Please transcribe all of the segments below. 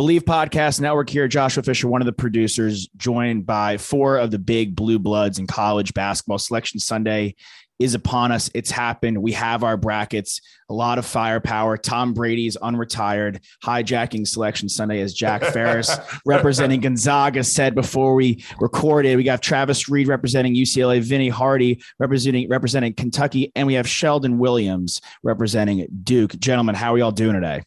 Believe Podcast Network here. Joshua Fisher, one of the producers, joined by four of the big blue bloods in college basketball. Selection Sunday is upon us. It's happened. We have our brackets, a lot of firepower. Tom Brady's unretired, hijacking Selection Sunday as Jack Ferris representing Gonzaga said before we recorded. We got Travis Reed representing UCLA, Vinny Hardy representing representing Kentucky, and we have Sheldon Williams representing Duke. Gentlemen, how are y'all doing today?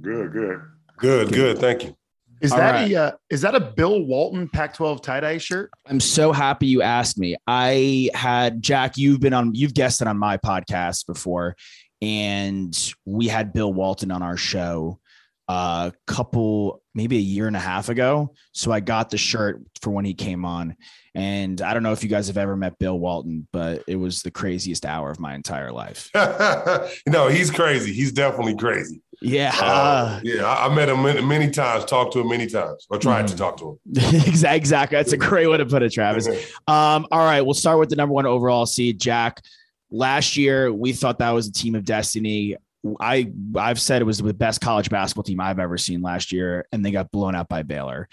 Good, good. Good, good. Thank you. Is All that right. a uh, is that a Bill Walton Pac-12 tie-dye shirt? I'm so happy you asked me. I had Jack, you've been on, you've guested on my podcast before, and we had Bill Walton on our show a couple, maybe a year and a half ago. So I got the shirt for when he came on. And I don't know if you guys have ever met Bill Walton, but it was the craziest hour of my entire life. no, he's crazy. He's definitely crazy. Yeah. Uh, yeah, I, I met him many, many times, talked to him many times, or tried to Mhm. talk to him. Exactly. Exactly. That's a great way to put it, Travis. Um, all right, we'll start with the number one overall seed, Jack. Last year, we thought that was a team of destiny. I I've said it was the best college basketball team I've ever seen last year, and they got blown out by Baylor.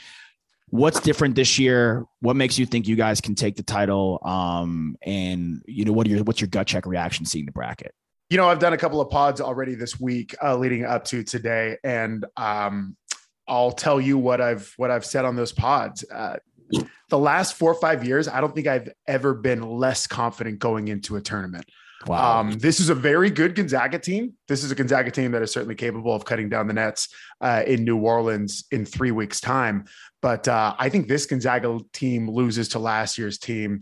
What's different this year? What makes you think you guys can take the title? Um, and you know, what are your what's your gut check reaction seeing the bracket? You know, I've done a couple of pods already this week uh, leading up to today, and um, I'll tell you what I've what I've said on those pods. Uh, the last four or five years, I don't think I've ever been less confident going into a tournament. Um, this is a very good Gonzaga team. This is a Gonzaga team that is certainly capable of cutting down the nets uh, in New Orleans in three weeks' time. But uh, I think this Gonzaga team loses to last year's team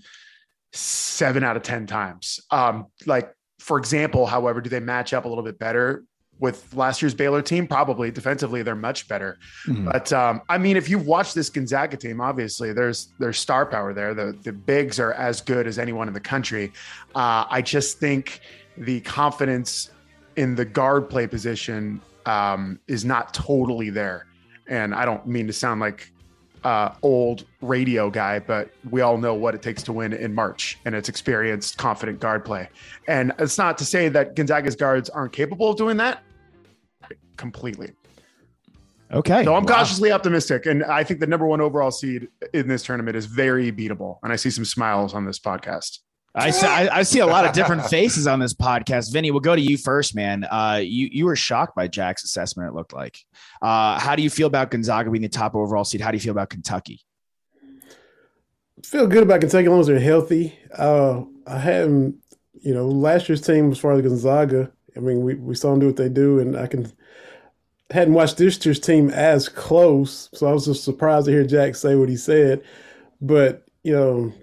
seven out of 10 times. Um, like, for example, however, do they match up a little bit better with last year's Baylor team? Probably defensively, they're much better. Mhm. But um, I mean, if you've watched this Gonzaga team, obviously there's there's star power there. The the bigs are as good as anyone in the country. Uh, I just think the confidence in the guard play position um, is not totally there. And I don't mean to sound like uh, old radio guy, but we all know what it takes to win in March, and it's experienced, confident guard play. And it's not to say that Gonzaga's guards aren't capable of doing that completely. okay. So I'm Wow. cautiously optimistic, and I think the number one overall seed in this tournament is very beatable. And I see some smiles on this podcast. I see, I, I see a lot of different faces on this podcast. Vinny, we'll go to you first, man. Uh, you you were shocked by Jack's assessment. It looked like. Uh, how do you feel about Gonzaga being the top overall seed? How do you feel about Kentucky? feel good about Kentucky as long as they're healthy. Uh, I hadn't, you know, last year's team as far as Gonzaga. I mean, we, we saw them do what they do, and I can hadn't watched this year's team as close, so I was just surprised to hear Jack say what he said. But you know,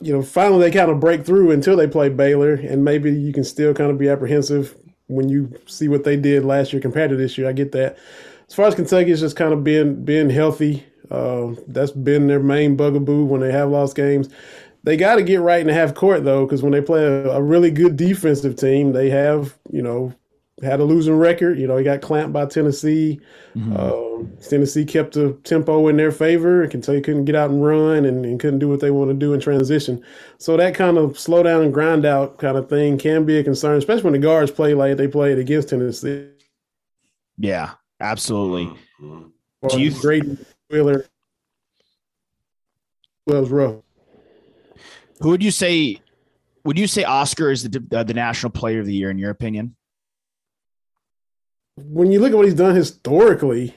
you know, finally they kind of break through until they play Baylor, and maybe you can still kind of be apprehensive when you see what they did last year compared to this year. I get that. As far as Kentucky, just kind of being being healthy. Uh, that's been their main bugaboo when they have lost games. They got to get right in the half court though, because when they play a, a really good defensive team, they have you know had a losing record. You know, he got clamped by Tennessee. Um, Tennessee kept the tempo in their favor. and Kentucky couldn't get out and run and, and couldn't do what they want to do in transition. So that kind of slow down and grind out kind of thing can be a concern, especially when the guards play like they played against Tennessee. Yeah, absolutely. Mhm. Do you- Grady Wheeler? Well, it was rough. Who would you say? Would you say Oscar is the uh, the national player of the year in your opinion? When you look at what he's done historically,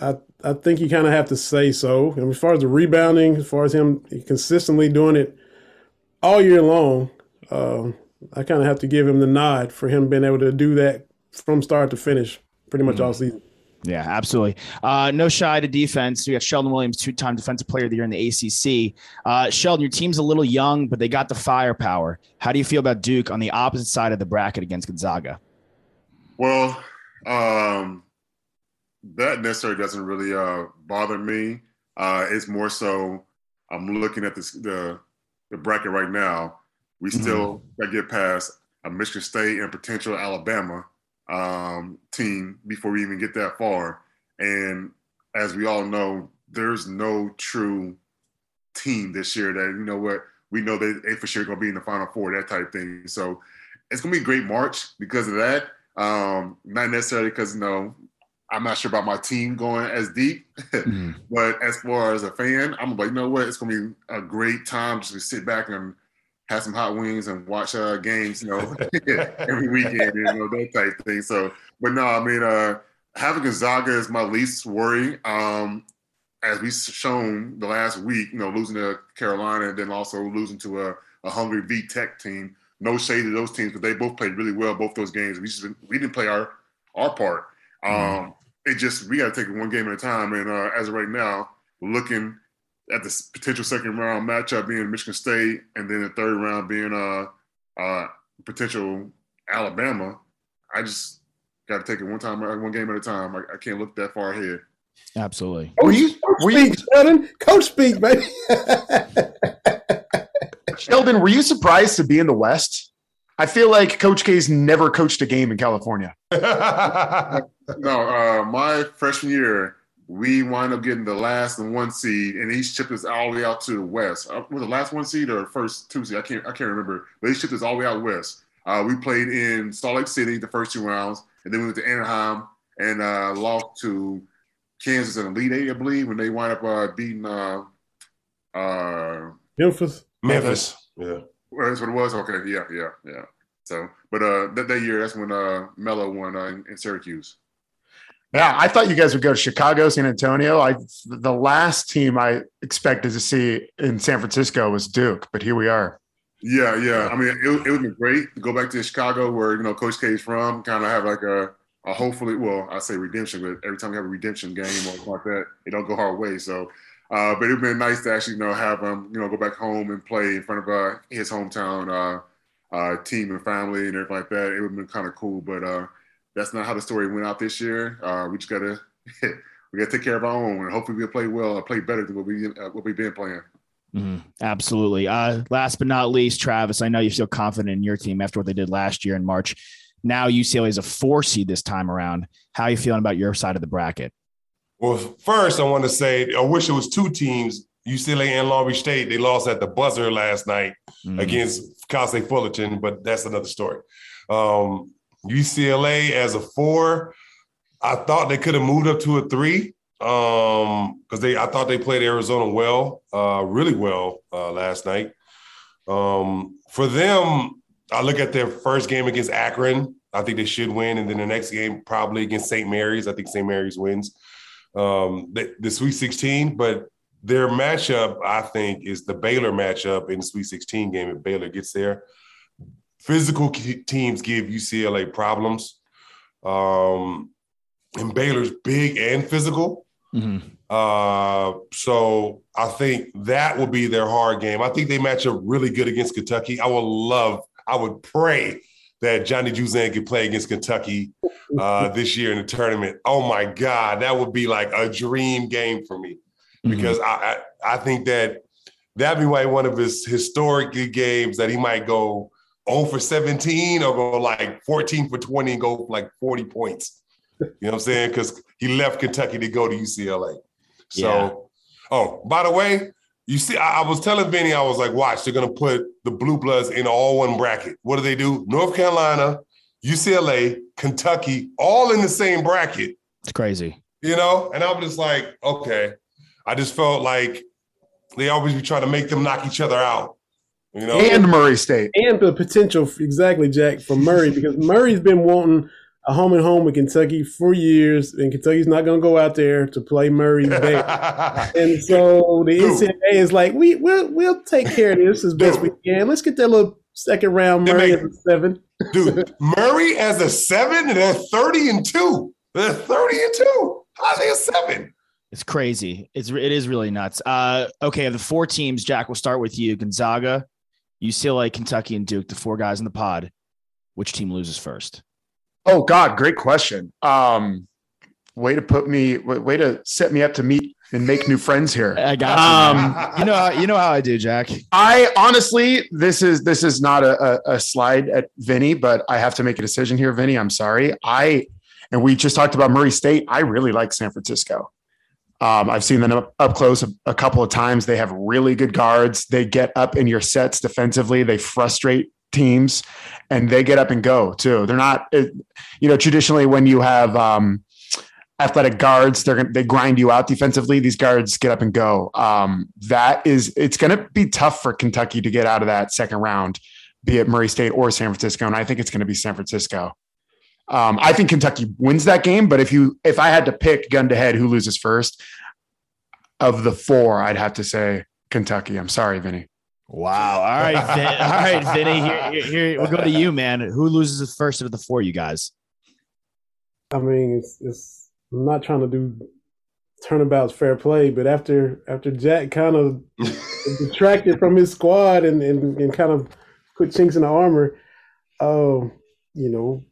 I I think you kind of have to say so. And as far as the rebounding, as far as him consistently doing it all year long, um, I kind of have to give him the nod for him being able to do that from start to finish, pretty much all season. Yeah, absolutely. Uh, no shy to defense. We have Sheldon Williams, two-time Defensive Player of the Year in the ACC. Uh, Sheldon, your team's a little young, but they got the firepower. How do you feel about Duke on the opposite side of the bracket against Gonzaga? Well, um, that necessarily doesn't really uh, bother me. Uh, it's more so I'm looking at this, the the bracket right now. We still got to get past a Michigan State and potential Alabama um, team before we even get that far. And as we all know, there's no true team this year that you know what we know that they for sure going to be in the Final Four, that type thing. So it's going to be a great March because of that. Um, not necessarily because you know I'm not sure about my team going as deep, but as far as a fan, I'm like, you know what, it's going to be a great time just to sit back and have some hot wings and watch uh, games, you know, every weekend, you know, that type thing. So, but no, I mean, uh, having Gonzaga is my least worry. Um, as we've shown the last week, you know, losing to Carolina and then also losing to a, a hungry V Tech team. No shade to those teams, but they both played really well both those games. We just we didn't play our our part. Um, it just we got to take it one game at a time. And uh, as of right now, looking at the potential second round matchup being Michigan State, and then the third round being uh, uh, potential Alabama, I just got to take it one time, one game at a time. I, I can't look that far ahead. Absolutely. Were you, were you, Speak, Sheldon. Coach speak, baby. Sheldon, were you surprised to be in the West? I feel like Coach K's never coached a game in California. no, uh, my freshman year, we wind up getting the last and one seed, and he shipped us all the way out to the west. Uh, was the last one seed or first two seed? I can't, I can't remember. But he shipped us all the way out west. Uh, we played in Salt Lake City the first two rounds, and then we went to Anaheim and uh, lost to Kansas in the Elite Eight, I believe, when they wind up uh, beating. Uh, uh, Memphis. Memphis. Yeah. well, that's what it was. Okay, yeah, yeah, yeah. So, but uh, that, that year, that's when uh, Melo won uh, in, in Syracuse. Yeah, I thought you guys would go to Chicago, San Antonio. I the last team I expected to see in San Francisco was Duke, but here we are. Yeah, yeah. I mean, it, it would be great to go back to Chicago, where you know Coach K is from. Kind of have like a, a hopefully, well, I say redemption, but every time we have a redemption game or something like that, it don't go our way. So, uh, but it'd been nice to actually you know have him you know go back home and play in front of uh, his hometown uh, uh, team and family and everything like that. It would have been kind of cool, but uh, that's not how the story went out this year. We just gotta we gotta take care of our own, and hopefully we'll play well or play better than what we what we've been playing. Mhm. Absolutely. Uh, last but not least, Travis, I know you feel confident in your team after what they did last year in March. Now UCLA is a four seed this time around. How are you feeling about your side of the bracket? Well, first, I want to say I wish it was two teams, UCLA and Long Beach State. They lost at the buzzer last night Mhm. against Cal State Fullerton, but that's another story. Um, UCLA as a four, I thought they could have moved up to a three um, because they I thought they played Arizona well, uh, really well uh, last night. Um, for them, I look at their first game against Akron. I think they should win, and then the next game probably against St. Mary's. I think St. Mary's wins um, the, the Sweet 16, but their matchup, I think, is the Baylor matchup in the Sweet 16 game if Baylor gets there. Physical teams give UCLA problems. Um, and Baylor's big and physical. Mhm. Uh, so I think that will be their hard game. I think they match up really good against Kentucky. I would love, I would pray that Johnny Juzang could play against Kentucky uh, this year in the tournament. Oh my God, that would be like a dream game for me because I, I I think that that'd be like one of his historic games that he might go 0 for 17 or go like 14 for 20 and go like 40 points. You know what I'm saying? Because he left Kentucky to go to UCLA. So, Yeah. oh, by the way, you see, I, I was telling Benny, I was like, watch, they're gonna put the blue bloods in all one bracket. What do they do? North Carolina, UCLA, Kentucky, all in the same bracket It's crazy. you know? And I'm just like, okay. I just felt like they always be trying to make them knock each other out, you know? And Murray State. and the potential, exactly, Jack, for Murray, because Murray's been wanting a home and home with Kentucky for years, and Kentucky's not going to go out there to play Murray back. And so the NCAA is like, we we'll we'll take care of this as best we can. Let's get that little Second round, Murray make- at the seven. Dude, Murray as a seven, and they're 30 and two. They're 30 and two. How's they a seven? It's crazy. It's it is really nuts. Uh, okay, the four teams, Jack, we'll start with you. Gonzaga, UCLA, Kentucky, and Duke, the four guys in the pod. Which team loses first? Oh God, great question. Um, way to put me, way, to set me up to meet and make new friends here. I got you. Um, you know, how, you know how I do, Jack. I honestly, this is this is not a, a, a slide at Vinny, but I have to make a decision here, Vinny. I'm sorry. I and we just talked about Murray State. I really like San Francisco. Um, I've seen them up, up close a, a couple of times. They have really good guards. They get up in your sets defensively. They frustrate teams, and they get up and go too. They're not, you know, traditionally when you have um, athletic guards, they're gonna they grind you out defensively. These guards get up and go. Um, that is, it's going to be tough for Kentucky to get out of that second round, be it Murray State or San Francisco, and I think it's going to be San Francisco. Um, I think Kentucky wins that game, but if you if I had to pick gun to head who loses first of the four, I'd have to say Kentucky. I'm sorry, Vinny. Wow. All right, Vin, all right, Vinny. Here, here, here, we'll go to you, man. Who loses the first of the four, you guys? I mean, it's it's. I'm not trying to do turnabout's fair play, but after after Jack kind of detracted from his squad and, and and kind of put chinks in the armor, oh, you know,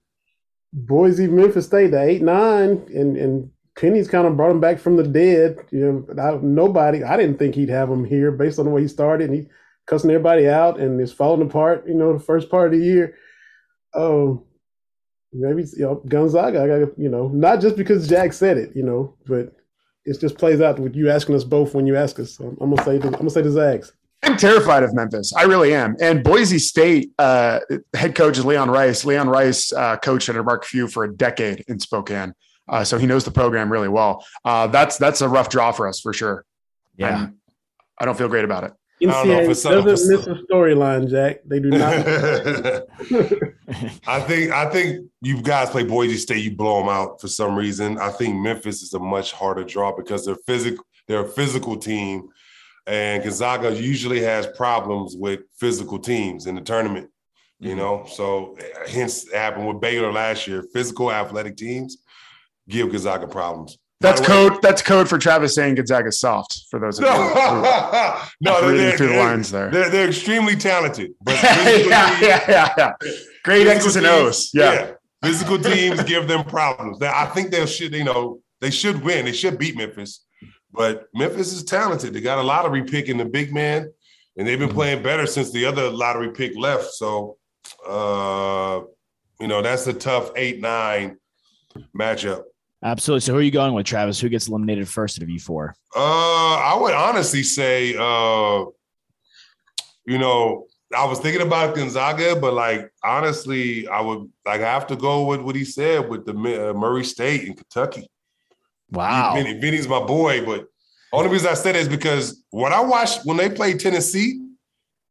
Boise, Memphis State, the eight nine, and and Penny's kind of brought him back from the dead. You know, I, nobody, I didn't think he'd have him here based on the way he started, and he cussing everybody out and it's falling apart. You know, the first part of the year. Oh, maybe you know Gonzaga. I got you know not just because Jack said it, you know, but it just plays out with you asking us both when you ask us. So I'm gonna say the, I'm gonna say the Zags. I'm terrified of Memphis. I really am. And Boise State uh, head coach is Leon Rice. Leon Rice uh, coached under Mark Few for a decade in Spokane, uh, so he knows the program really well. Uh, that's that's a rough draw for us for sure. Yeah. I'm- I don't feel great about it. Don't know, NCAA for doesn't miss a storyline, Jack. They do not. I think I think you guys play Boise State, you blow them out for some reason. I think Memphis is a much harder draw because they're physical. They're a physical team, and Gonzaga usually has problems with physical teams in the tournament. You mm-hmm. know, so hence happened with Baylor last year. Physical, athletic teams give Gonzaga problems. That's the way- code. That's code for Travis saying Gonzaga's soft. For those of you, who- No, no, they're, reading they're, through the they're- lines there. They're, they're extremely talented, but yeah, yeah, yeah, yeah. Great X's and teams- O's. Yeah. Physical teams give them problems. Now, I think they should, you know, they should win. They should beat Memphis. But Memphis is talented. They got a lottery pick in the big man, and they've been playing better since the other lottery pick left. So, uh, you know, that's a tough eight nine matchup. Absolutely. So who are you going with, Travis? Who gets eliminated first of you four? Uh, I would honestly say, uh, you know, I was thinking about Gonzaga, but like honestly, I would like have to go with what he said with the uh, Murray State in Kentucky. Wow. Vinny, Vinny's my boy, but only reason I said it is because when I watched when they played Tennessee,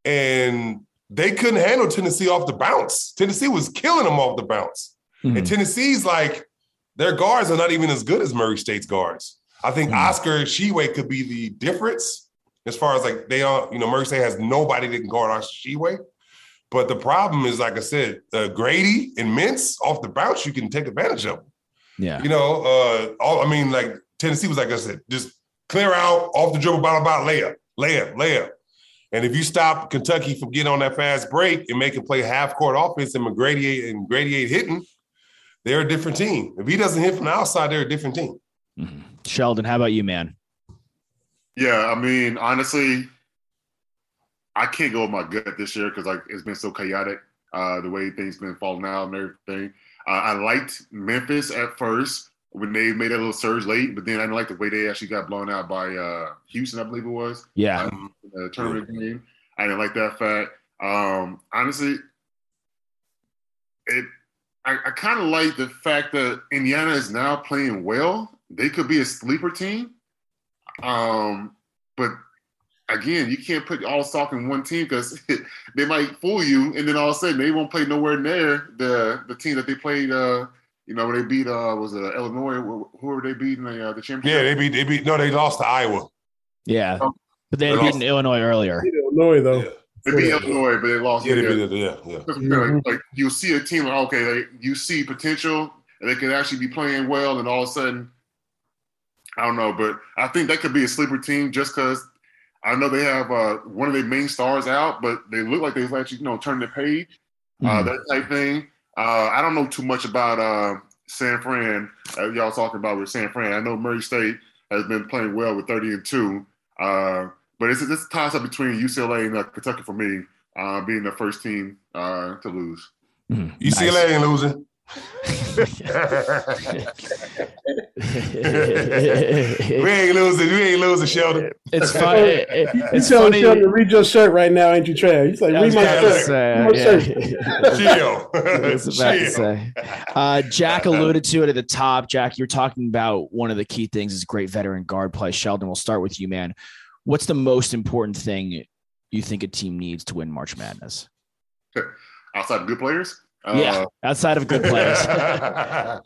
and they couldn't handle Tennessee off the bounce. Tennessee was killing them off the bounce. Mhm. And Tennessee's like, their guards are not even as good as Murray State's guards. I think Hmm. Oscar Tshiebwe could be the difference as far as like they are, you know, Murray State has nobody that can guard Oscar Tshiebwe. But the problem is, like I said, uh, Grady and Mintz off the bounce, you can take advantage of. Them. Yeah. You know, uh, all I mean, like Tennessee was like I said, just clear out off the dribble, ball, ball, layup, layup, layup. And if you stop Kentucky from getting on that fast break and make them play half court offense and McGrady and Grady hitting, they're a different team. If he doesn't hit from the outside, they're a different team. Mhm. Sheldon, how about you, man? Yeah, I mean, honestly, I can't go with my gut this year because like it's been so chaotic. Uh, the way things been falling out and everything. Uh, I liked Memphis at first when they made a little surge late, but then I didn't like the way they actually got blown out by uh, Houston, I believe it was. Yeah. um, the tournament game. I didn't like that fact. Um, honestly, it I, I kind of like the fact that Indiana is now playing well. They could be a sleeper team. Um, but again, you can't put all stock in one team because they might fool you, and then all of a sudden they won't play nowhere near the the team that they played. Uh, you know, when they beat uh was it Illinois? Who who were they beating the uh, the championship? Yeah, they beat they beat no, they lost to Iowa. Yeah. Oh. But they had They're beaten Illinois earlier. Illinois though. Yeah. They beat Illinois, but they lost. Yeah, they beat. Yeah, yeah. Know, like you see a team like okay, they, you see potential and they could actually be playing well, and all of a sudden, I don't know, but I think that could be a sleeper team just because I know they have uh, one of their main stars out, but they look like they've actually you know turned the page, uh, Mhm. that type thing. Uh, I don't know too much about uh, San Fran. Uh, y'all talking about with San Fran. I know Murray State has been playing well with thirty and two, uh, but it's this toss up between UCLA and uh, Kentucky for me, uh, being the first team uh, to lose. Mhm. UCLA ain't losing. we ain't losing. We ain't losing, Sheldon. it's funny. You It's telling funny. Sheldon read your shirt right now, ain't you, Trav? He's like, read my shirt. say, Read my yeah. shirt. Chill. I was about to say. Uh, Jack alluded to it at the top. Jack, you're talking about one of the key things is great veteran guard play. Sheldon, we'll start with you, man. What's the most important thing you think a team needs to win March Madness? Outside of good players, uh, yeah, outside of good players.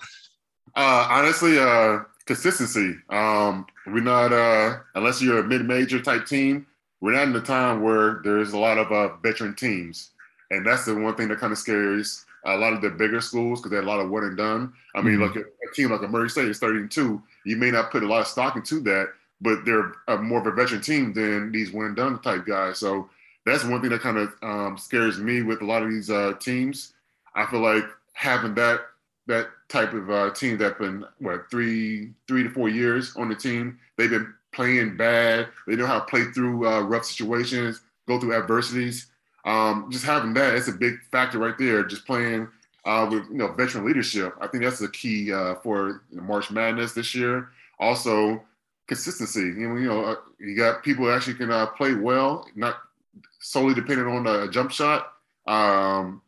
Uh, honestly, uh, consistency. Um, we're not uh, unless you're a mid-major type team. We're not in the time where there's a lot of uh, veteran teams, and that's the one thing that kind of scares a lot of the bigger schools because they're a lot of one and done. I mean, Mhm. like a, a team like a Murray State is 32. You may not put a lot of stock into that, but they're a, more of a veteran team than these win done type guys. So that's one thing that kind of um, scares me with a lot of these uh, teams. I feel like having that that type of uh, team that's been what three three to four years on the team. They've been playing bad. They know how to play through uh, rough situations, go through adversities. Um, just having that, it's a big factor right there. Just playing uh, with you know veteran leadership. I think that's the key uh, for March Madness this year. Also, consistency. You know, you know, uh, you got people who actually can uh, play well, not solely dependent on a jump shot. Um,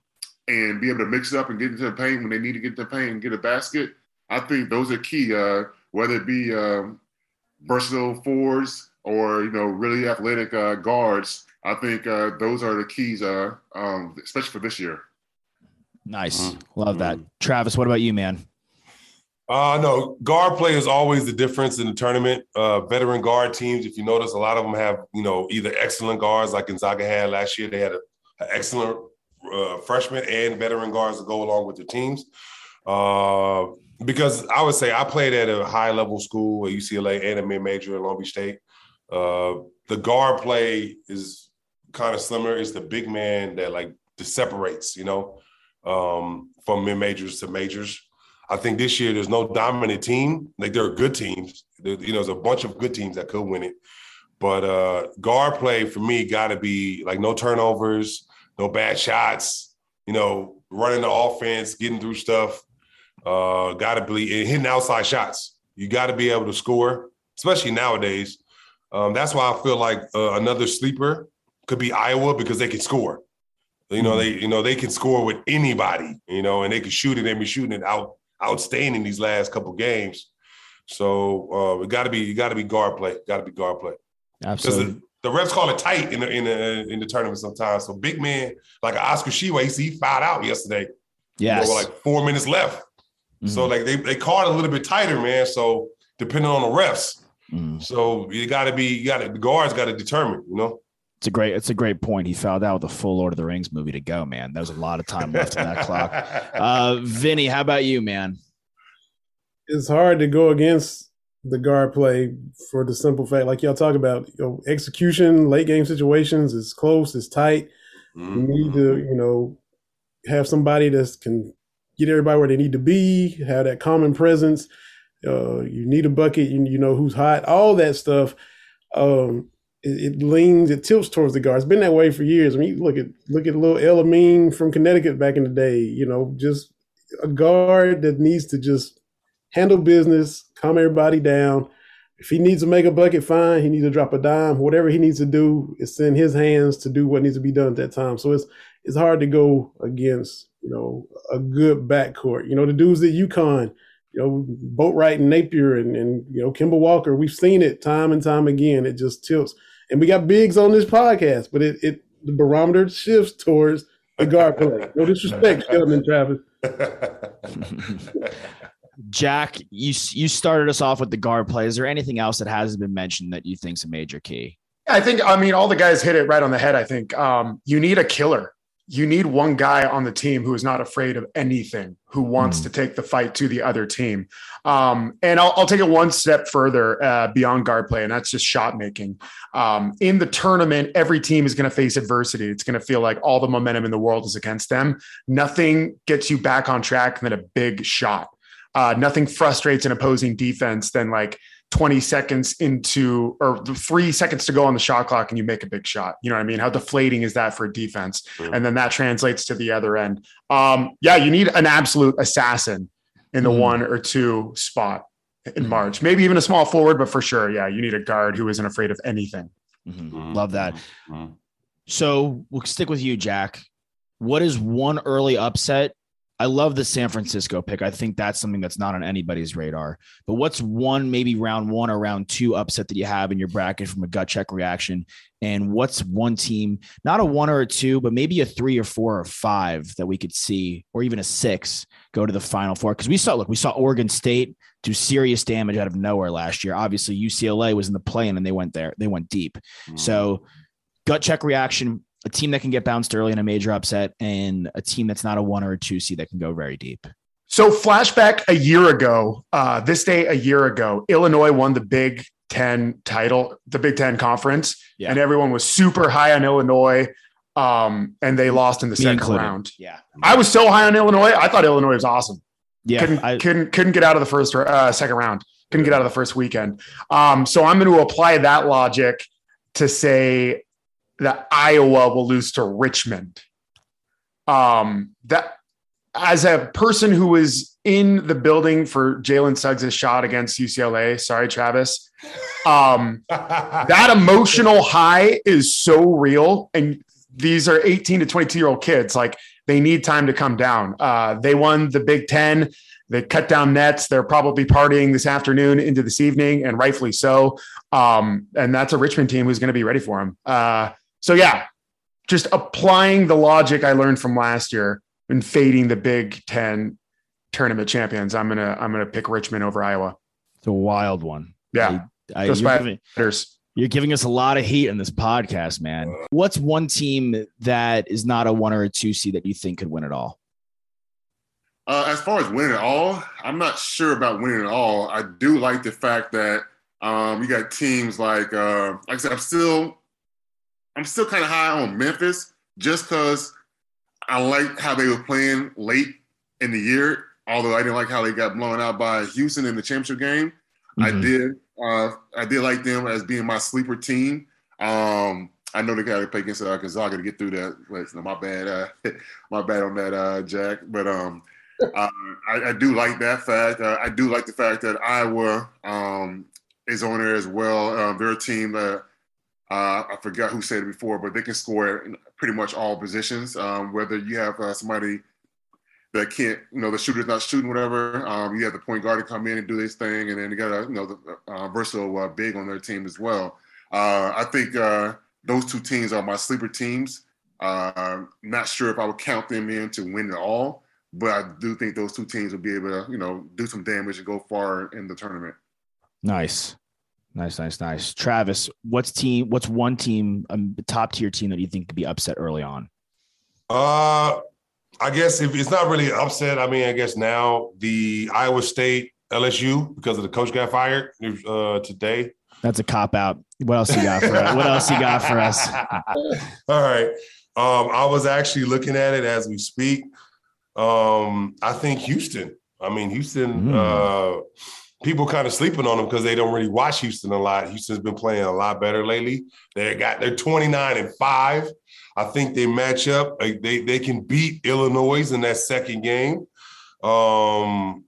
and be able to mix it up and get into the paint when they need to get to the paint and get a basket. I think those are key. Uh, whether it be um, versatile fours or you know really athletic uh, guards, I think uh, those are the keys, uh, um, especially for this year. Nice. Mhm. Love that. Mhm. Travis, what about you, man? Uh no, guard play is always the difference in the tournament. Uh, veteran guard teams, if you notice, a lot of them have you know either excellent guards like Gonzaga had last year. They had an excellent uh, freshman and veteran guards to go along with their teams. Uh, because I would say I played at a high level school at UCLA and a mid major at Long Beach State. Uh, the guard play is kind of similar. It's the big man that like separates, you know, um, from mid majors to majors. I think this year there's no dominant team. Like there are good teams. There, you know, there's a bunch of good teams that could win it. But uh guard play for me got to be like no turnovers, no bad shots. You know, running the offense, getting through stuff. Uh, got to be hitting outside shots. You got to be able to score, especially nowadays. Um, that's why I feel like uh, another sleeper could be Iowa because they can score. You know, they you know they can score with anybody. You know, and they can shoot it. They've been shooting it out outstanding these last couple games. So uh, it got to be you got to be guard play. Got to be guard play Absolutely. the, the refs call it tight in the in the in the tournament sometimes. So big man like Oscar Tshiebwe, he fouled out yesterday. Yes. You know, like four minutes left. So Mhm. like they they called it a little bit tighter, man. So depending on the refs, Mhm. so you got to be you got to the guards got to determine, you know. It's a great. It's a great point. He fouled out with a full Lord of the Rings movie to go, man. There was a lot of time left in that clock. Uh, Vinny, how about you, man? it's hard to go against the guard play for the simple fact, like y'all talk about, you know, execution, late game situations It's close, it's tight. You need to, you know, have somebody that can get everybody where they need to be, have that common presence. Uh, you need a bucket, you, you know who's hot, all that stuff. Um, it, it leans, it tilts towards the guard. It's been that way for years. I mean, look at look at little El-Amin from Connecticut back in the day. You know, just a guard that needs to just handle business, calm everybody down. If he needs to make a bucket, fine. He needs to drop a dime. Whatever he needs to do, it's in his hands to do what needs to be done at that time. So it's it's hard to go against you know a good backcourt. You know the dudes at UConn, you know Boatright and Napier and and you know Kemba Walker. We've seen it time and time again. It just tilts, and we got bigs on this podcast, but it it the barometer shifts towards the guard play. No disrespect, Sheldon Travis. Jack, you you started us off with the guard play. Is there anything else that hasn't been mentioned that you think's a major key? I think I mean all the guys hit it right on the head. I think um, you need a killer. You need one guy on the team who is not afraid of anything, who wants Mm. to take the fight to the other team. Um, and I'll, I'll take it one step further uh, beyond guard play, and that's just shot making. Um, in the tournament, every team is going to face adversity. It's going to feel like all the momentum in the world is against them. Nothing gets you back on track than a big shot. Uh, nothing frustrates an opposing defense than like 20 seconds into or three seconds to go on the shot clock and you make a big shot. You know what I mean? How deflating is that for a defense? Mhm. And then that translates to the other end. Um, yeah, you need an absolute assassin in the Mhm. one or two spot in Mhm. March. Maybe even a small forward, but for sure, yeah, you need a guard who isn't afraid of anything. Mhm. Mhm. Love that. Mhm. So we'll stick with you, Jack. What is one early upset? I love the San Francisco pick. I think that's something that's not on anybody's radar. But what's one, maybe round one or round two upset that you have in your bracket from a gut check reaction? And what's one team, not a one or a two, but maybe a three or four or five that we could see, or even a six go to the final four? Because we saw, look, we saw Oregon State do serious damage out of nowhere last year. Obviously, UCLA was in the play-in and they went there, they went deep. Mm-hmm. So, gut check reaction a team that can get bounced early in a major upset and a team that's not a one or a two seed that can go very deep. So flashback a year ago, uh, this day a year ago, Illinois won the Big Ten title, the Big Ten conference, Yeah. and everyone was super high on Illinois. Um, and they lost in the Me second included. round. Yeah. I was so high on Illinois. I thought Illinois was awesome. Yeah. couldn't I, couldn't couldn't get out of the first uh, second round. Couldn't get out of the first weekend. Um, so I'm going to apply that logic to say that Iowa will lose to Richmond. Um, that as a person who was in the building for Jalen Suggs' shot against UCLA, sorry, Travis. Um, that emotional high is so real. And these are 18 to 22 year old kids like they need time to come down. Uh, they won the big 10 they cut down nets. They're probably partying this afternoon into this evening and rightfully so. Um, and that's a richmond team who's going to be ready for them uh, so yeah just applying the logic i learned from last year and fading the big 10 tournament champions i'm gonna i'm gonna pick richmond over iowa it's a wild one. yeah I, Just you're, by- giving, you're giving us a lot of heat in this podcast, man. What's one team that is not a one or a two seed that you think could win it all? Uh, as far as winning it all, I'm not sure about winning it all. I do like the fact that um, you got teams like, uh, like I said, I'm still, I'm still kind of high on Memphis just because I like how they were playing late in the year. Although I didn't like how they got blown out by Houston in the championship game. I Mhm. did, uh, I did like them as being my sleeper team. Um, I know they got to play against uh, Gonzaga to get through that. But, my bad, uh, my bad on that, uh, Jack. But um, uh, I, I do like that fact. Uh, I do like the fact that Iowa um, is on there as well. Um, they're a team that uh, I forgot who said it before, but they can score in pretty much all positions. Um, whether you have uh, somebody that can't, you know, the shooter's not shooting, whatever. Um, you have the point guard to come in and do this thing, and then you got a, you know, the uh, versatile uh, big on their team as well. Uh, I think uh, those two teams are my sleeper teams. Not sure if I would count them in to win it all, but I do think those two teams will be able to, you know, do some damage and go far in the tournament. Nice. Nice, nice, nice. Travis, what's team? What's one team, um, top tier team that you think could be upset early on? Uh, I guess if it's not really upset, I mean, I guess now the Iowa State LSU because of the coach got fired uh, today. That's a cop out. What else you got for us? What else you got for us? All right. Um, I was actually looking at it as we speak. Um, I think Houston. I mean, Houston. Mm. Uh, people kind of sleeping on them because they don't really watch Houston a lot. Houston's been playing a lot better lately. They got they're twenty nine and five. I think they match up. They they can beat Illinois in that second game. Um,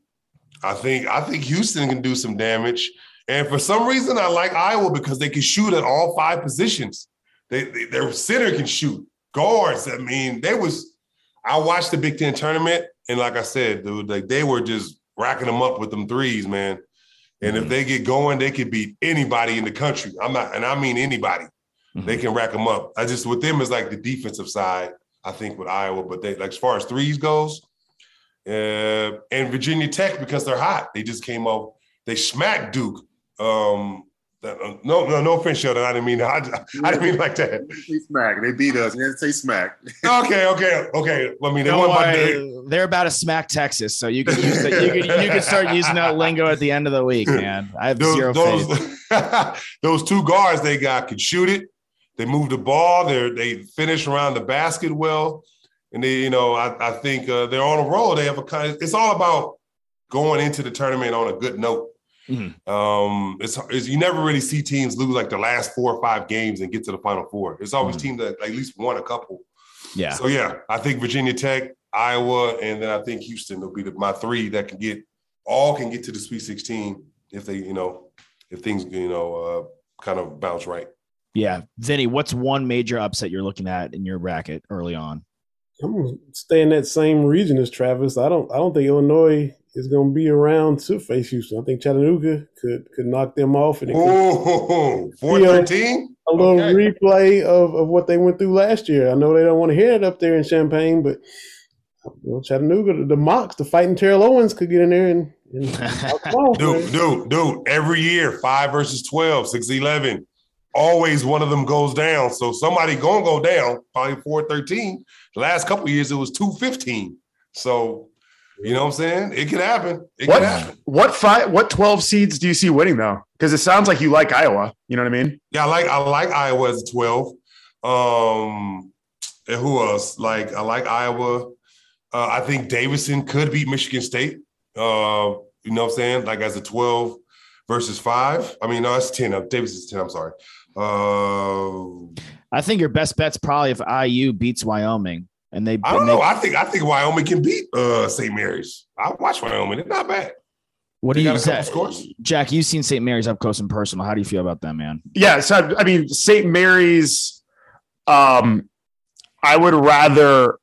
I think I think Houston can do some damage. And for some reason, I like Iowa because they can shoot at all five positions. They, they their center can shoot. Guards. I mean, they was. I watched the Big Ten tournament, and like I said, dude, like they were just racking them up with them threes, man. And if they get going, they could beat anybody in the country. I'm not, and I mean anybody. They can rack them up. I just with them is like the defensive side. I think with Iowa, but they like as far as threes goes, uh, and Virginia Tech because they're hot. They just came off. They smacked Duke um, No, no, no offense, Sheldon. I didn't mean I, I didn't mean like that. They smack. They beat us. They say smack. Okay, okay, okay. I mean, they Don't won by worry, day. they're about to smack Texas, so you can use that. You can you can start using that lingo at the end of the week, man. I have Those, zero faith. those, those two guards they got could shoot it. They move the ball. They they finish around the basket well, and they you know I, I think uh, they're on a roll. They have a kind. It's all about going into the tournament on a good note. Mhm. Um, it's, it's you never really see teams lose like the last four or five games and get to the final four. It's always Mhm. teams that at least won a couple. Yeah. So yeah, I think Virginia Tech, Iowa, and then I think Houston will be the, my three that can get all can get to the Sweet 16 if they, you know, if things, you know, uh, kind of bounce right. Yeah. Vinny, what's one major upset you're looking at in your bracket early on? I'm gonna stay in that same region as Travis. I don't I don't think Illinois is gonna be around to face Houston. I think Chattanooga could could knock them off and it could Oh, 413? a little Okay. replay of, of what they went through last year. I know they don't want to hear it up there in Champaign, but you know, Chattanooga, the, the Mocs, the fighting Terrell Owens could get in there and, and knock off, Dude, dude, dude, every year, five versus 12, 6 11. Always one of them goes down. So somebody gonna go down, probably 413. The last couple of years it was 215. So you know what I'm saying? It could happen. It What could happen. what five what twelve seeds do you see winning though? Because it sounds like you like Iowa. You know what I mean? Yeah, I like I like Iowa as a 12. Um and who else? Like I like Iowa. Uh, I think Davidson could beat Michigan State. Uh, you know what I'm saying? Like as a 12 versus five. I mean, no, it's 10. Uh, Davidson's 10. I'm sorry. Uh, I think your best bet's probably if IU beats Wyoming and they. I don't they- know. I think I think Wyoming can beat uh, St. Mary's. I watch Wyoming. They're not bad. what do you got a couple Zach. Jack? You've seen St. Mary's up close and personal. How do you feel about that, man? Yeah. So I- I mean, St. Mary's. Um, I would rather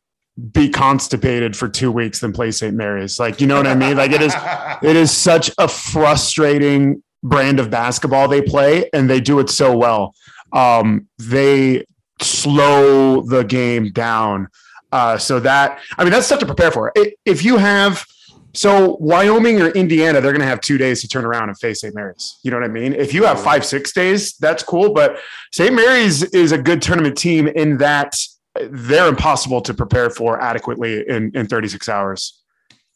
be constipated for two weeks than play St. Mary's. Like, you know what I mean? Like, it is. It is such a frustrating brand of basketball they play, and they do it so well. Um, they slow the game down. Uh, so that I mean that's stuff to prepare for. If you have so Wyoming or Indiana, they're going to have two days to turn around and face St. Mary's. You know what I mean? If you have five six days, that's cool. But St. Mary's is a good tournament team in that they're impossible to prepare for adequately in in 36 hours.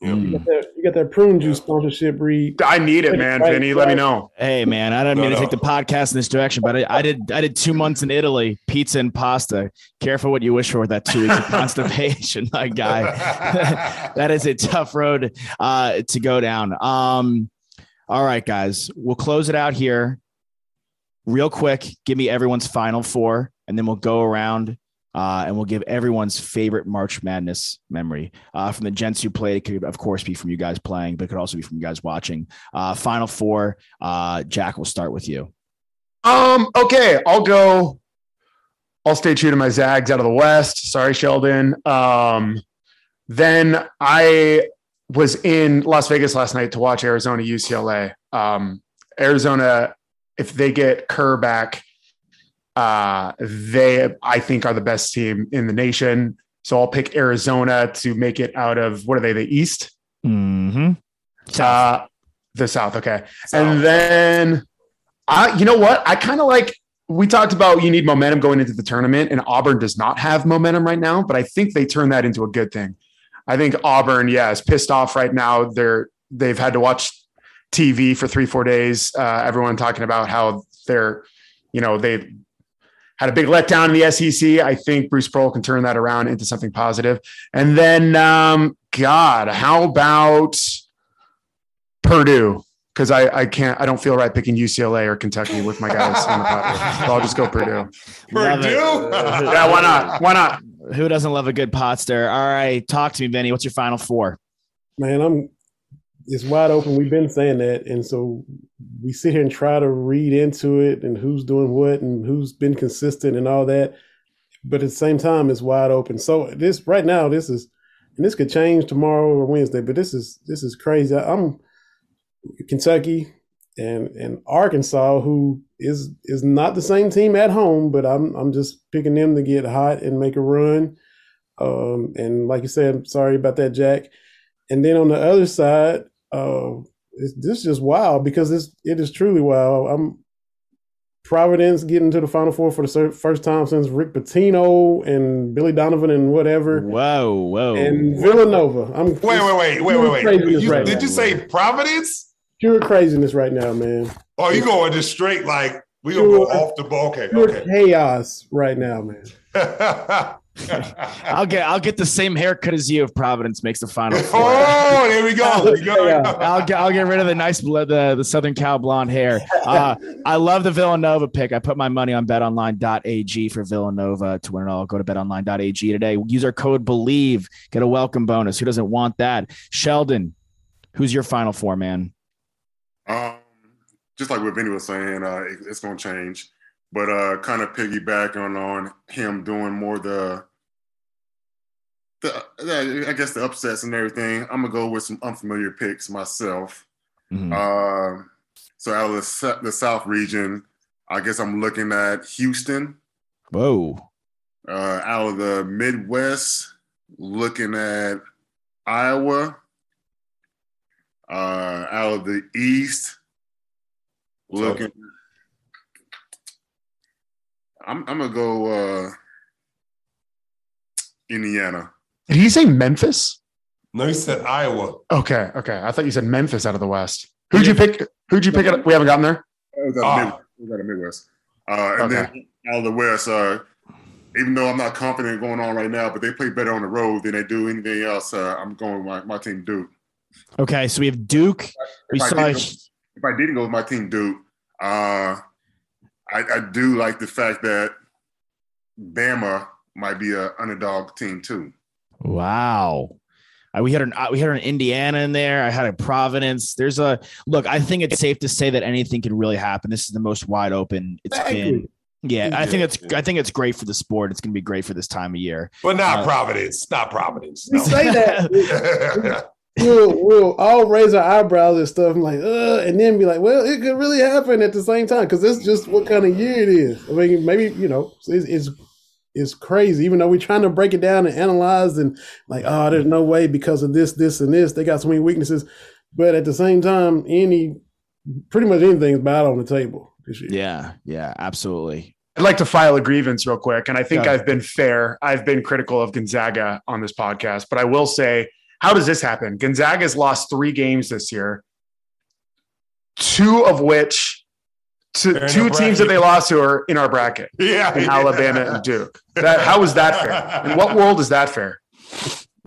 Yeah. Mm. You got that, you got that prune juice sponsorship, Reed. I need it, man. Right, Vinny, let me know. Hey man, I didn't No, mean to take the podcast in this direction, but I, I did. I did two months in Italy, pizza and pasta. Careful what you wish for with that two weeks of constipation, my guy. that is a tough road uh, to go down. Um, all right, guys, we'll close it out here, real quick. Give me everyone's final four, and then we'll go around. Uh, and we'll give everyone's favorite March Madness memory uh, from the gents who played. It could, of course, be from you guys playing, but it could also be from you guys watching. Uh, final four. Uh, Jack, we'll start with you. Um, okay, I'll go. I'll stay true to my Zags out of the West. Sorry, Sheldon. Um, then I was in Las Vegas last night to watch Arizona UCLA. Um, Arizona, if they get Kerr back, uh, they I think are the best team in the nation. So I'll pick Arizona to make it out of what are they? The East, Mm-hmm. uh, the South. Okay, and then I, you know what? I kind of like. We talked about you need momentum going into the tournament, and Auburn does not have momentum right now. But I think they turn that into a good thing. I think Auburn, yeah, is pissed off right now. They're they've had to watch TV for three, four days. Uh, everyone talking about how they're, you know, they had a big letdown in the SEC. I think Bruce Pearl can turn that around into something positive. And then, um, God, how about Purdue? Because I, I can't, I don't feel right picking UCLA or Kentucky with my guys on the podcast. So I'll just go Purdue. Purdue? Yeah, why not? Why not? Who doesn't love a good pot stir? All right, talk to me, Benny. What's your final four? Man, I'm it's wide open. We've been saying that, and so we sit here and try to read into it and who's doing what and who's been consistent and all that. But at the same time, it's wide open. So this right now, this is and this could change tomorrow or Wednesday. But this is this is crazy. I'm Kentucky and and Arkansas, who is is not the same team at home, but I'm I'm just picking them to get hot and make a run. Um, and like you said, sorry about that, Jack. And then on the other side, uh, it's, this is just wild because this it is truly wild. I'm Providence getting to the Final Four for the cer- first time since Rick Pitino and Billy Donovan and whatever. Whoa, whoa. And Villanova. I'm Wait, wait, wait, wait, wait, wait. You- right did now, you say man. Providence? pure craziness right now, man. Oh, you going just straight like we gonna go off the ball? Okay, Pure okay. chaos right now, man. I'll get I'll get the same haircut as you if Providence makes the final four. oh, there we go. There we go. Yeah. I'll get I'll get rid of the nice bl- the the Southern Cal blonde hair. Uh, I love the Villanova pick. I put my money on BetOnline.ag for Villanova to win it all. Go to BetOnline.ag today. Use our code Bleav. Get a welcome bonus. Who doesn't want that? Sheldon, who's your final four man? Um, just like what Vinny was saying, uh, it- it's going to change, but uh, kind of piggybacking on on him doing more the, the, the I guess the upsets and everything. I'm gonna go with some unfamiliar picks myself. Mhm. Uh, so out of the, the South region, I guess I'm looking at Houston. Whoa. Uh, out of the Midwest, looking at Iowa. Uh, out of the East, looking. I'm I'm gonna go uh, Indiana. Did he say Memphis? No, he said Iowa. Okay, okay. I thought you said Memphis out of the West. Who'd you pick? Who'd you pick? It? We haven't gotten there. Uh, the Ah. Midwest. We got the Midwest. Uh, and then out of the West, uh, even though I'm not confident going on right now, but they play better on the road than they do anything else. Uh, I'm going with my, my team Duke. Okay, so we have Duke. We If I, saw did go, if I didn't go with my team Duke, uh, I, I do like the fact that Bama might be an underdog team too. Wow. Uh, we had an uh, we had an Indiana in there. I had a Providence. There's a look. I think it's safe to say that anything can really happen. This is the most wide open it's been. Exactly. Yeah, I think it's. I think it's great for the sport. It's going to be great for this time of year. But not Uh, Providence. Not Providence. We No. say that. we'll, we'll all raise our eyebrows and stuff. I'm like, uh, and then be like, well, it could really happen at the same time because it's just what kind of year it is. I mean, maybe you know, it's it's, it's crazy. Even though we're trying to break it down and analyze and like, oh, there's no way because of this, this, and this. They got so many weaknesses, but at the same time, any pretty much anything's bad on the table this year. yeah, yeah, absolutely. I'd like to file a grievance real quick. And I think Go. I've been fair. I've been critical of Gonzaga on this podcast, but I will say, how does this happen? Gonzaga's lost three games this year, two of which, to, They're in two the teams that they lost to are in our bracket, yeah, in yeah. Alabama and Duke. That, how is that fair? In what world is that fair?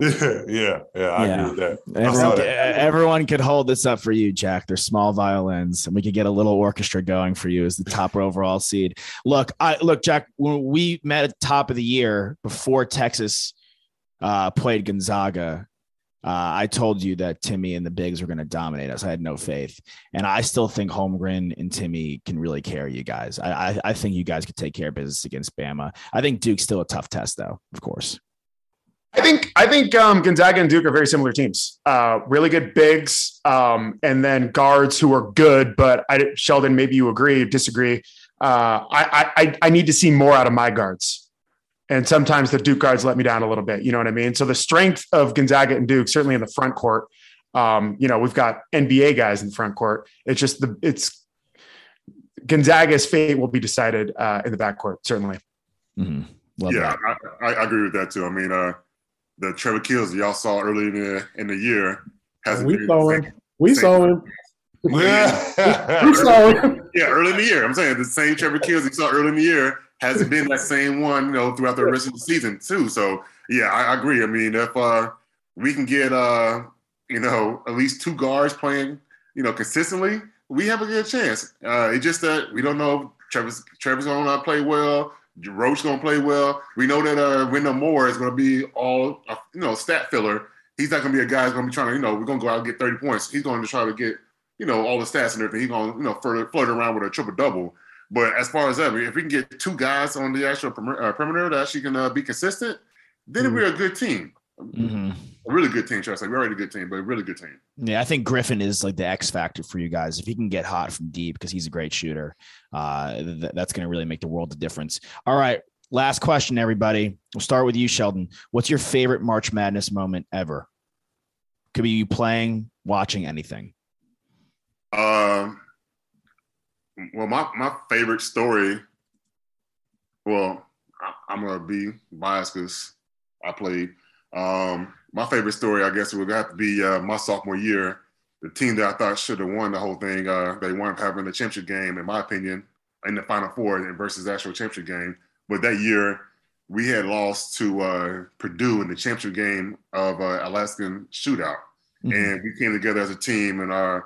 yeah, yeah, I Yeah. agree with that. Everyone, that. everyone could hold this up for you, Jack. They're small violins, and we could get a little orchestra going for you as the top overall seed. Look, I look, Jack. When we met at the top of the year before Texas uh, played Gonzaga, uh, I told you that Timme and the Bigs were going to dominate us. I had no faith, and I still think Holmgren and Timme can really carry you guys. I, I, I think you guys could take care of business against Bama. I think Duke's still a tough test, though. Of course. I think I think um, Gonzaga and Duke are very similar teams. Uh, really good bigs, um, and then guards who are good. But I, Sheldon, maybe you agree, disagree. Uh, I, I I need to see more out of my guards, and sometimes the Duke guards let me down a little bit. You know what I mean? So the strength of Gonzaga and Duke, certainly in the front court. Um, you know, we've got NBA guys in the front court. It's just the it's Gonzaga's fate will be decided uh, in the back court, certainly. Mhm. Love yeah, that. I, I, I agree with that too. I mean, uh, the Trevor Keels y'all saw early in the in the year hasn't We been saw the him. same- We saw him. We saw him. Yeah, early in the year. I'm saying the same Trevor Keels you saw early in the year hasn't been that same one, you know, throughout the rest of the season too. So yeah, I, I agree. I mean, if uh, we can get uh, you know, at least two guards playing, you know, consistently, we have a good chance. Uh, it's just that we don't know if Trevor's Trevor's gonna play well. Roach gonna play well. We know that uh, Wendell Moore is gonna be all uh, you know stat filler. He's not gonna be a guy who's gonna be trying to you know we're gonna go out and get 30 points. He's going to try to get you know all the stats and everything. He's gonna you know flirt, flirt around with a triple double. But as far as that, if we can get two guys on the actual perimeter, uh, perimeter that actually can uh, be consistent, then we're a good team. Mhm. A really good team, trust. Like we're already a good team, but a really good team. Yeah, I think Griffin is like the X factor for you guys. If he can get hot from deep, because he's a great shooter, uh, th- that's going to really make the world of difference. All right, last question, everybody. We'll start with you, Sheldon. What's your favorite March Madness moment ever? Could be you playing, watching, anything. Um, Well, my my favorite story. Well, I, I'm gonna be biased because I played. Um, my favorite story, I guess, would have to be uh, my sophomore year. The team that I thought should have won the whole thing. Uh, they wound up having the championship game, in my opinion, in the Final Four versus the actual championship game. But that year, we had lost to uh, Purdue in the championship game of uh, Alaskan Shootout, Mhm. and we came together as a team and uh,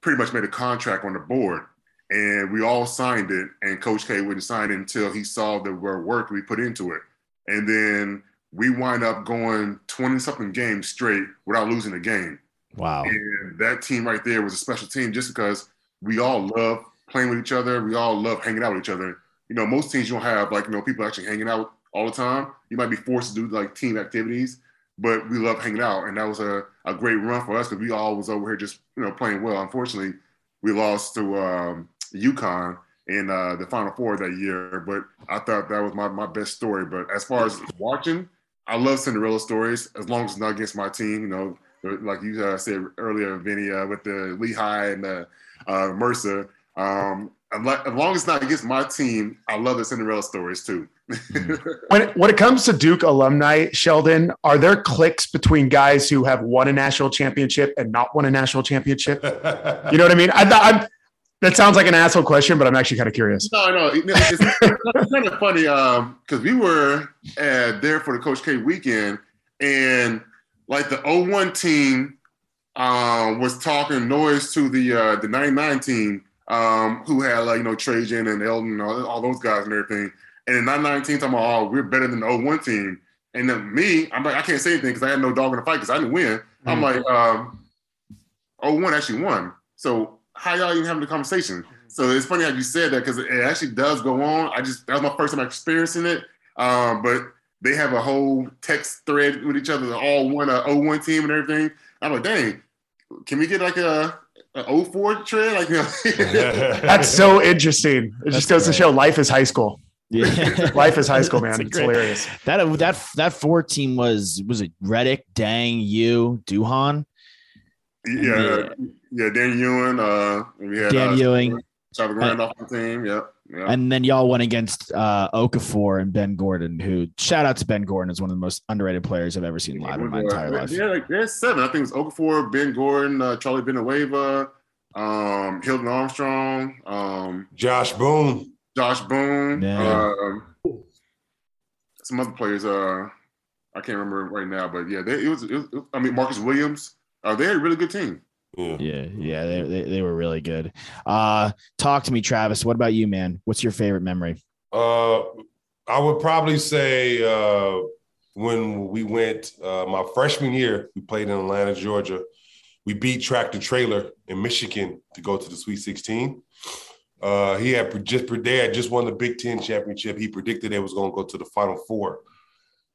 pretty much made a contract on the board and we all signed it. And Coach K wouldn't sign it until he saw the work we put into it. And then we wind up going 20 something games straight without losing a game. Wow. And that team right there was a special team just because we all love playing with each other. We all love hanging out with each other. You know, most teams you don't have like, you know, people actually hanging out all the time. You might be forced to do like team activities, but we love hanging out. And that was a, a great run for us because we all was over here just, you know, playing well. Unfortunately, we lost to um, UConn in uh, the Final Four that year, but I thought that was my, my best story. But as far as watching, I love Cinderella stories as long as it's not against my team. You know, like you uh, said earlier, Vinny, uh, with the Lehigh and the uh, Mercer. Um, as long as it's not against my team, I love the Cinderella stories too. When it, when it comes to Duke alumni, Sheldon, are there cliques between guys who have won a national championship and not won a national championship? You know what I mean? I, I'm, that sounds like an asshole question, but I'm actually kind of curious. No, no, it's, it's kind of funny because we were uh, there for the Coach K weekend, and like the 01 team um, was talking noise to the uh, the 99 team um, who had like you know Trajan and Elton and all, all those guys and everything, and the 99 team talking about oh we're better than the 01 team, and then me I'm like I can't say anything because I had no dog in the fight because I didn't win. I'm like um, 01 actually won, so how y'all even having the conversation? So it's funny how you said that because it actually does go on. I just that was my first time experiencing it. Um, but they have a whole text thread with each other, they're all one uh, 01 team and everything. I'm like, dang, can we get like a, a 04 trend? Like, you know, That's so interesting. It That's just goes to show life is high school. Yeah. Life is high school, man. a It's great- hilarious. That that that four team was was it Redick, Dang, you, Duhon, yeah, yeah, Dan Ewing. uh, we had Dan uh, Ewing, Charlie Randolph on the team. Yep. Yeah. and then y'all went against uh, Okafor and Ben Gordon. Who shout out to Ben Gordon is one of the most underrated players I've ever seen live in my entire life. Yeah, like, there's seven. I think it was Okafor, Ben Gordon, uh, Charlie Villanueva, um, Hilton Armstrong, um, Josh Boone. Josh Boone, Yeah. um, some other players. Uh, I can't remember right now, but yeah, they, it, was, it was. I mean, Marcus Williams. Uh, they had a really good team. Yeah. Yeah, yeah, they, they they were really good. Uh, talk to me, Travis. What about you, man? What's your favorite memory? Uh, I would probably say uh, when we went uh, my freshman year, we played in Atlanta, Georgia. We beat Tractor Traylor in Michigan to go to the Sweet 16. Uh, he had just they had just won the Big Ten championship. He predicted they was going to go to the Final Four,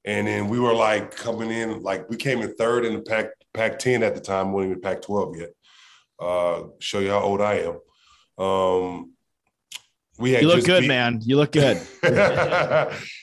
and then we were like coming in like we came in third in the Pac Pac 10 at the time, wasn't even Pac 12 yet. Uh, show you how old I am. Um, we had You look good, beat- man. You look good.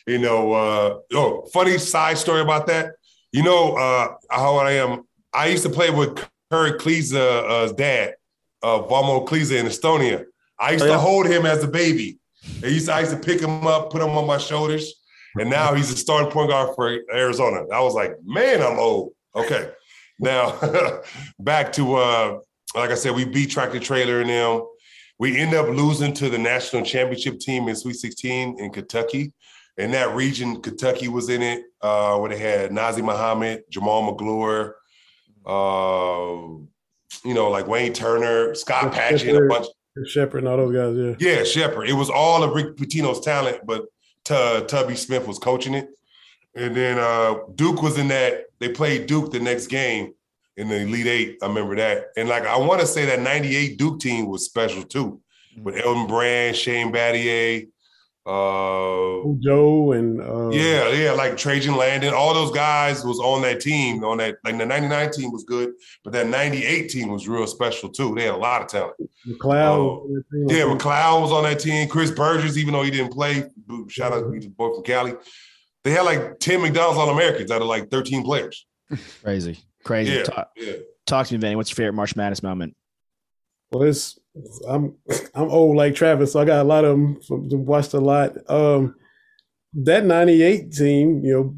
you know, uh, oh, funny side story about that. You know, uh, how old I am. I used to play with Kerr Kriisa, uh, dad, uh, Valmo Kriisa in Estonia. I used Oh, yeah? to hold him as a baby. I used, to, I used to pick him up, put him on my shoulders, and now he's a starting point guard for Arizona. I was like, man, I'm old. Okay, now back to uh, like I said, we beat Tractor Traylor and them. We end up losing to the national championship team in Sweet 16 in Kentucky. In that region, Kentucky was in it, uh, where they had Nazr Mohammed, Jamal Magloire, uh, you know, like Wayne Turner, Scott Padgett, and a bunch. Sheppard and all those guys. Yeah. Yeah, Sheppard. It was all of Rick Pitino's talent, but Tu- Tubby Smith was coaching it. And then uh, Duke was in that. They played Duke the next game in the Elite Eight. I remember that. And like I want to say that '98 Duke team was special too, with Elton Brand, Shane Battier. Uh, Joe and uh, yeah, yeah, like Trajan Langdon, all those guys was on that team. On that, like the '99 team was good, but that '98 team was real special too. They had a lot of talent. McLeod. Oh, Yeah, McLeod was on that team. Chris Burgess, even though he didn't play, shout out to the boy from Cali. They had like 10 McDonald's All Americans out of like 13 players. Crazy, crazy. Yeah, Talk, yeah. talk to me, Vinny. What's your favorite March Madness moment? Well, it's I'm I'm old like Travis, so I got a lot of them. Watched a lot. Um, that '98 team, you know,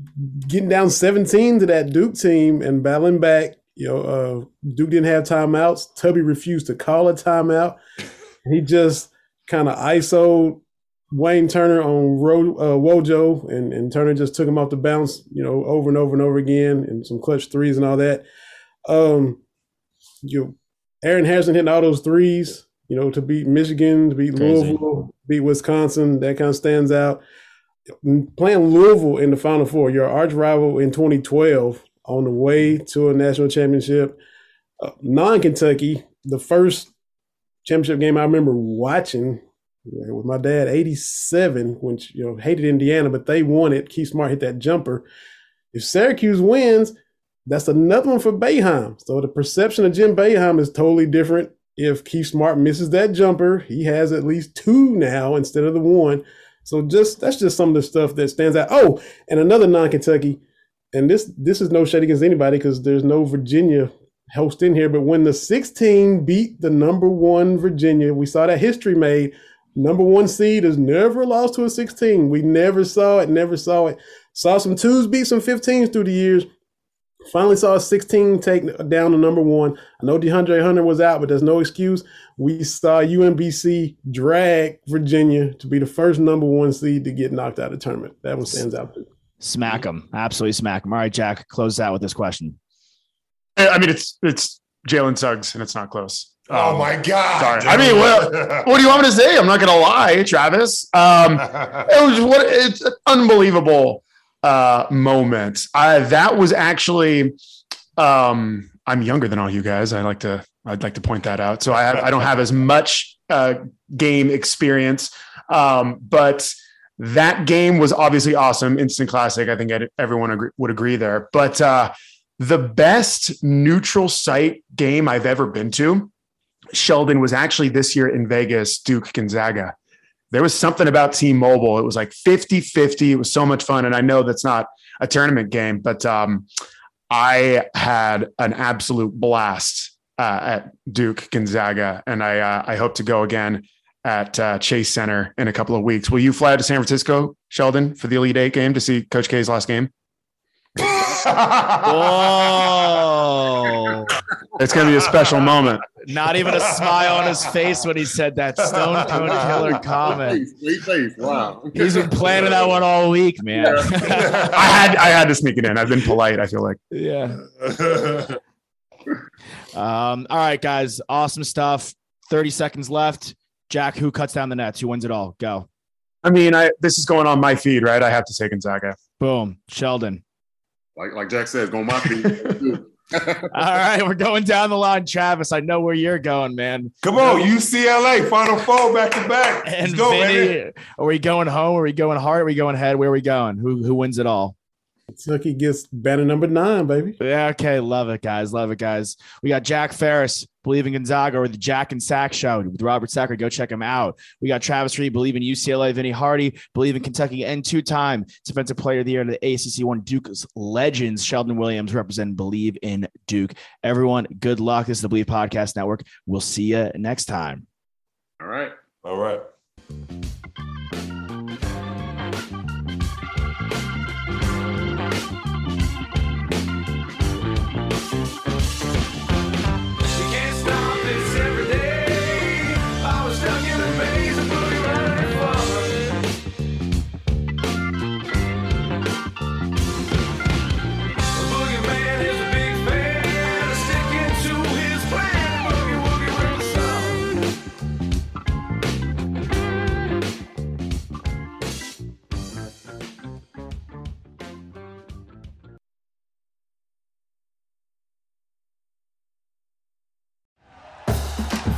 getting down 17 to that Duke team and battling back. You know, uh, Duke didn't have timeouts. Tubby refused to call a timeout. He just kind of ISO Wayne Turner on Ro, uh, Wojo, and, and Turner just took him off the bounce, you know, over and over and over again, and some clutch threes and all that. Um, you, Aaron Harrison hitting all those threes, you know, to beat Michigan, to beat Crazy. Louisville, beat Wisconsin, that kind of stands out. Playing Louisville in the Final Four, your arch rival in 2012, on the way to a national championship. Uh, non Kentucky, the first championship game I remember watching yeah, with my dad, 87, which, you know, hated Indiana, but they won it. Keith Smart hit that jumper. If Syracuse wins, that's another one for Boeheim. So the perception of Jim Boeheim is totally different. If Keith Smart misses that jumper, he has at least two now instead of the one. So just that's just some of the stuff that stands out. Oh, and another non-Kentucky, and this this is no shade against anybody because there's no Virginia host in here. But when the 16 beat the number one Virginia, we saw that history made. Number one seed has never lost to a 16. We never saw it, never saw it. Saw some twos beat some 15s through the years. Finally saw a 16 take down the number one. I know DeAndre Hunter was out, but there's no excuse. We saw UMBC drag Virginia to be the first number one seed to get knocked out of the tournament. That one stands out. Smack them. Absolutely smack them. All right, Jack, close out with this question. I mean, it's it's Jalen Suggs, and it's not close. Oh Um, my God. sorry. I mean, well, What do you want me to say? I'm not going to lie, Travis. Um, it was what it's an unbelievable uh, moment. I, that was actually. Um, I'm younger than all you guys. I like to. I'd like to point that out. So I have, I don't have as much uh, game experience, um, but that game was obviously awesome, instant classic. I think I'd- everyone agree, would agree there. But uh, the best neutral site game I've ever been to, Sheldon was actually this year in Vegas, Duke Gonzaga. There was something about T-Mobile. It was like 50 50. It was so much fun. And I know that's not a tournament game, but um, I had an absolute blast uh, at Duke Gonzaga. And I, uh, I hope to go again at uh, Chase Center in a couple of weeks. Will you fly to San Francisco, Sheldon, for the Elite Eight game to see Coach K's last game? Whoa. It's going to be a special moment. Not even a smile on his face when he said that stone cold killer comment. Sweet face. Wow. He's been planning that one all week, man. I had I had to sneak it in. I've been polite. I feel like. yeah. Um, all right, guys. Awesome stuff. 30 seconds left. Jack, who cuts down the nets? Who wins it all? Go. I mean, I this is going on my feed, right? I have to say Gonzaga. Boom. Sheldon. Like like Jack said, it's going my feet. All right, we're going down the line. Travis, I know where you're going, man. Come on, UCLA, Final Four back to back. Let's And go, Vinny, baby. are we going home? Are we going hard? Are we going head? Where are we going? Who who wins it all? Kentucky gets banner number nine, baby. Yeah, okay. Love it, guys. Love it, guys. We got Jack Ferris, Bleav in Gonzaga, or the Jack and Sack Show with Robert Sacker. Go check him out. We got Travis Reed, Bleav in UCLA, Vinny Hardy, Bleav in Kentucky, and two time Defensive Player of the Year in the ACC one Duke's Legends, Sheldon Williams, representing Bleav in Duke. Everyone, good luck. This is the Bleav Podcast Network. We'll see you next time. All right. All right.